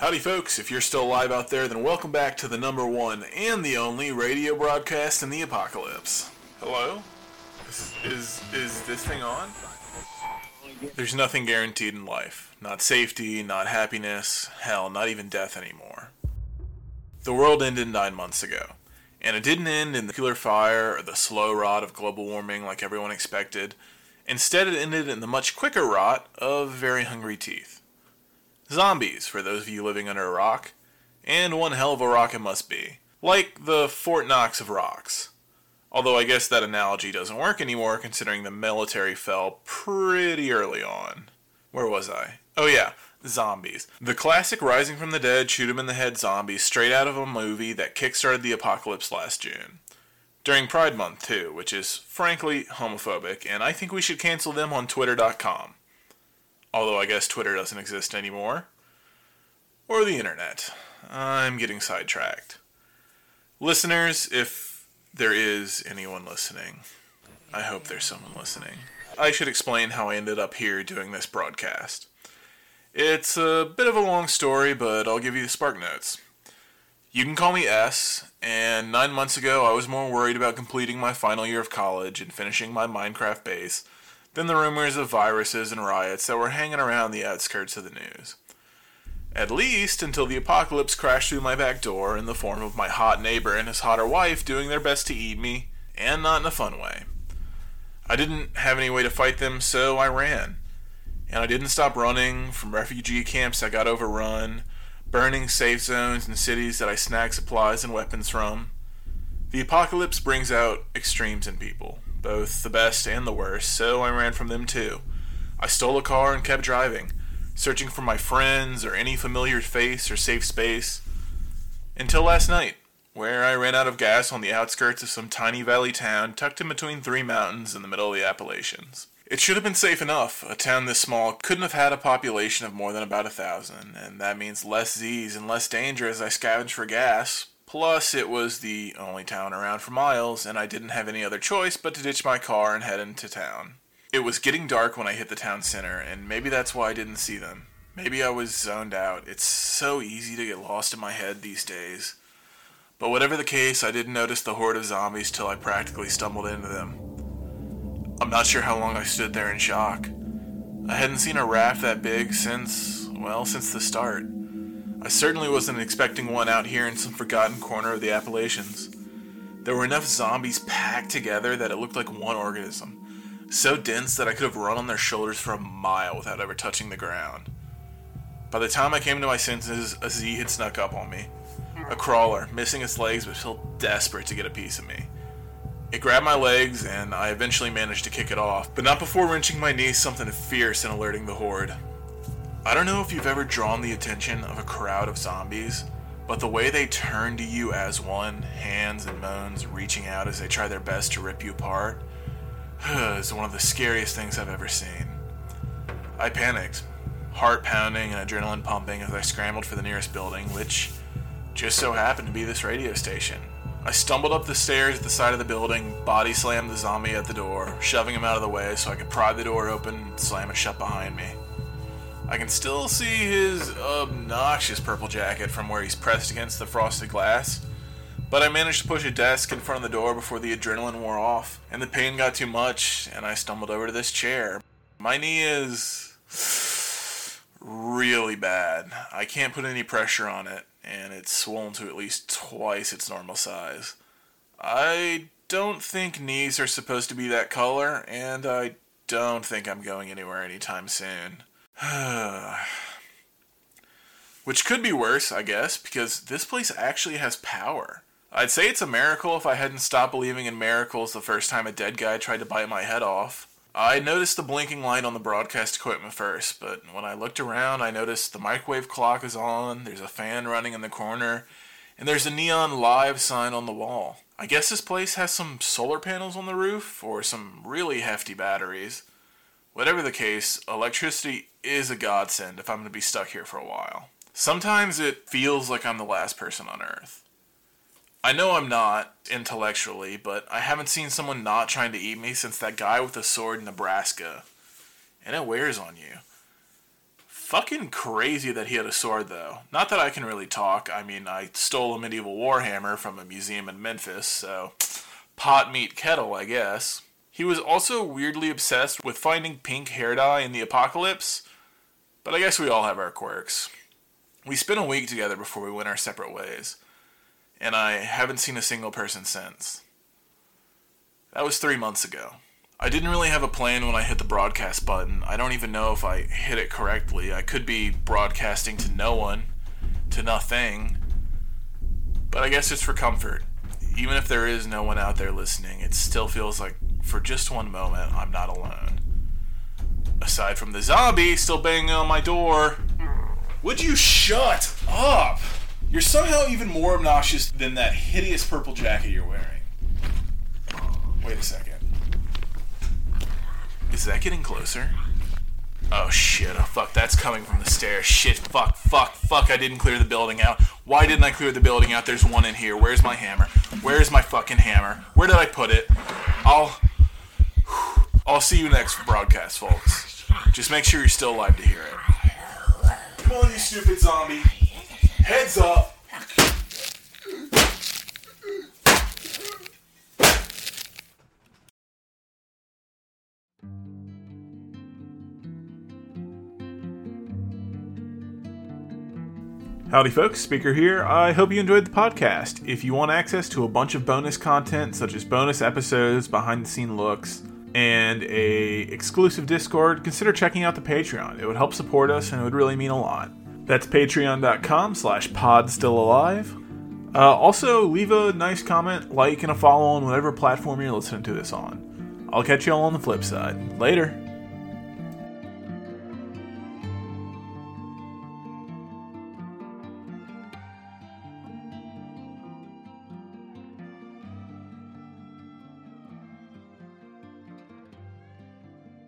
Howdy, folks. If you're still alive out there, then welcome back to the number one and the only radio broadcast in the apocalypse. Hello? Is, is, is this thing on? There's nothing guaranteed in life. Not safety, not happiness, hell, not even death anymore. The world ended nine months ago. And it didn't end in the nuclear fire or the slow rot of global warming like everyone expected. Instead, it ended in the much quicker rot of very hungry teeth. Zombies, for those of you living under a rock. And one hell of a rock it must be. Like the Fort Knox of rocks. Although I guess that analogy doesn't work anymore considering the military fell pretty early on. Where was I? Oh yeah, zombies. The classic Rising from the Dead, shoot 'em in the head zombies straight out of a movie that kickstarted the apocalypse last June. During Pride Month, too, which is frankly homophobic, and I think we should cancel them on Twitter.com. Although I guess Twitter doesn't exist anymore. Or the internet. I'm getting sidetracked. Listeners, if there is anyone listening, I hope there's someone listening. I should explain how I ended up here doing this broadcast. It's a bit of a long story, but I'll give you the spark notes. You can call me S, and nine months ago I was more worried about completing my final year of college and finishing my Minecraft base than the rumors of viruses and riots that were hanging around the outskirts of the news. At least until the apocalypse crashed through my back door in the form of my hot neighbor and his hotter wife doing their best to eat me, and not in a fun way. I didn't have any way to fight them, so I ran. And I didn't stop running from refugee camps that got overrun, burning safe zones in cities that I snagged supplies and weapons from. The apocalypse brings out extremes in people both the best and the worst, so I ran from them too. I stole a car and kept driving, searching for my friends or any familiar face or safe space. Until last night, where I ran out of gas on the outskirts of some tiny valley town tucked in between three mountains in the middle of the Appalachians. It should have been safe enough. A town this small couldn't have had a population of more than about a thousand, and that means less Z's and less danger as I scavenged for gas, Plus, it was the only town around for miles, and I didn't have any other choice but to ditch my car and head into town. It was getting dark when I hit the town center, and maybe that's why I didn't see them. Maybe I was zoned out. It's so easy to get lost in my head these days. But whatever the case, I didn't notice the horde of zombies till I practically stumbled into them. I'm not sure how long I stood there in shock. I hadn't seen a raft that big since, well, since the start. I certainly wasn't expecting one out here in some forgotten corner of the Appalachians. There were enough zombies packed together that it looked like one organism, so dense that I could have run on their shoulders for a mile without ever touching the ground. By the time I came to my senses, a Z had snuck up on me. A crawler, missing its legs but still desperate to get a piece of me. It grabbed my legs, and I eventually managed to kick it off, but not before wrenching my knee something fierce and alerting the horde. I don't know if you've ever drawn the attention of a crowd of zombies, but the way they turn to you as one, hands and moans reaching out as they try their best to rip you apart, is one of the scariest things I've ever seen. I panicked, heart pounding and adrenaline pumping as I scrambled for the nearest building, which just so happened to be this radio station. I stumbled up the stairs at the side of the building, body slammed the zombie at the door, shoving him out of the way so I could pry the door open and slam it shut behind me. I can still see his obnoxious purple jacket from where he's pressed against the frosted glass. But I managed to push a desk in front of the door before the adrenaline wore off, and the pain got too much, and I stumbled over to this chair. My knee is really bad. I can't put any pressure on it, and it's swollen to at least twice its normal size. I don't think knees are supposed to be that color, and I don't think I'm going anywhere anytime soon. Which could be worse, I guess, because this place actually has power. I'd say it's a miracle if I hadn't stopped believing in miracles the first time a dead guy tried to bite my head off. I noticed the blinking light on the broadcast equipment first, but when I looked around, I noticed the microwave clock is on, there's a fan running in the corner, and there's a neon live sign on the wall. I guess this place has some solar panels on the roof, or some really hefty batteries. Whatever the case, electricity is a godsend if I'm going to be stuck here for a while. Sometimes it feels like I'm the last person on Earth. I know I'm not, intellectually, but I haven't seen someone not trying to eat me since that guy with the sword in Nebraska. And it wears on you. Fucking crazy that he had a sword, though. Not that I can really talk. I mean, I stole a medieval warhammer from a museum in Memphis, so pot meet kettle, I guess. He was also weirdly obsessed with finding pink hair dye in the apocalypse, but I guess we all have our quirks. We spent a week together before we went our separate ways, and I haven't seen a single person since. That was three months ago. I didn't really have a plan when I hit the broadcast button. I don't even know if I hit it correctly. I could be broadcasting to no one, to nothing. But I guess it's for comfort. Even if there is no one out there listening, it still feels like for just one moment I'm not alone. Aside from the zombie still banging on my door. Would you shut up? You're somehow even more obnoxious than that hideous purple jacket you're wearing. Wait a second. Is that getting closer? Oh shit, oh fuck, that's coming from the stairs. Shit, fuck, fuck, fuck, I didn't clear the building out. Why didn't I clear the building out? There's one in here. Where's my hammer? Where's my fucking hammer? Where did I put it? I'll. I'll see you next broadcast, folks. Just make sure you're still alive to hear it. Come on, you stupid zombie. Heads up. Howdy, folks. Speaker here. I hope you enjoyed the podcast. If you want access to a bunch of bonus content, such as bonus episodes, behind the scene looks, and a exclusive Discord, consider checking out the Patreon. It would help support us, and it would really mean a lot. That's patreon.com slash pod still alive. Uh, also, leave a nice comment, like, and a follow on whatever platform you're listening to this on. I'll catch you all on the flip side. Later.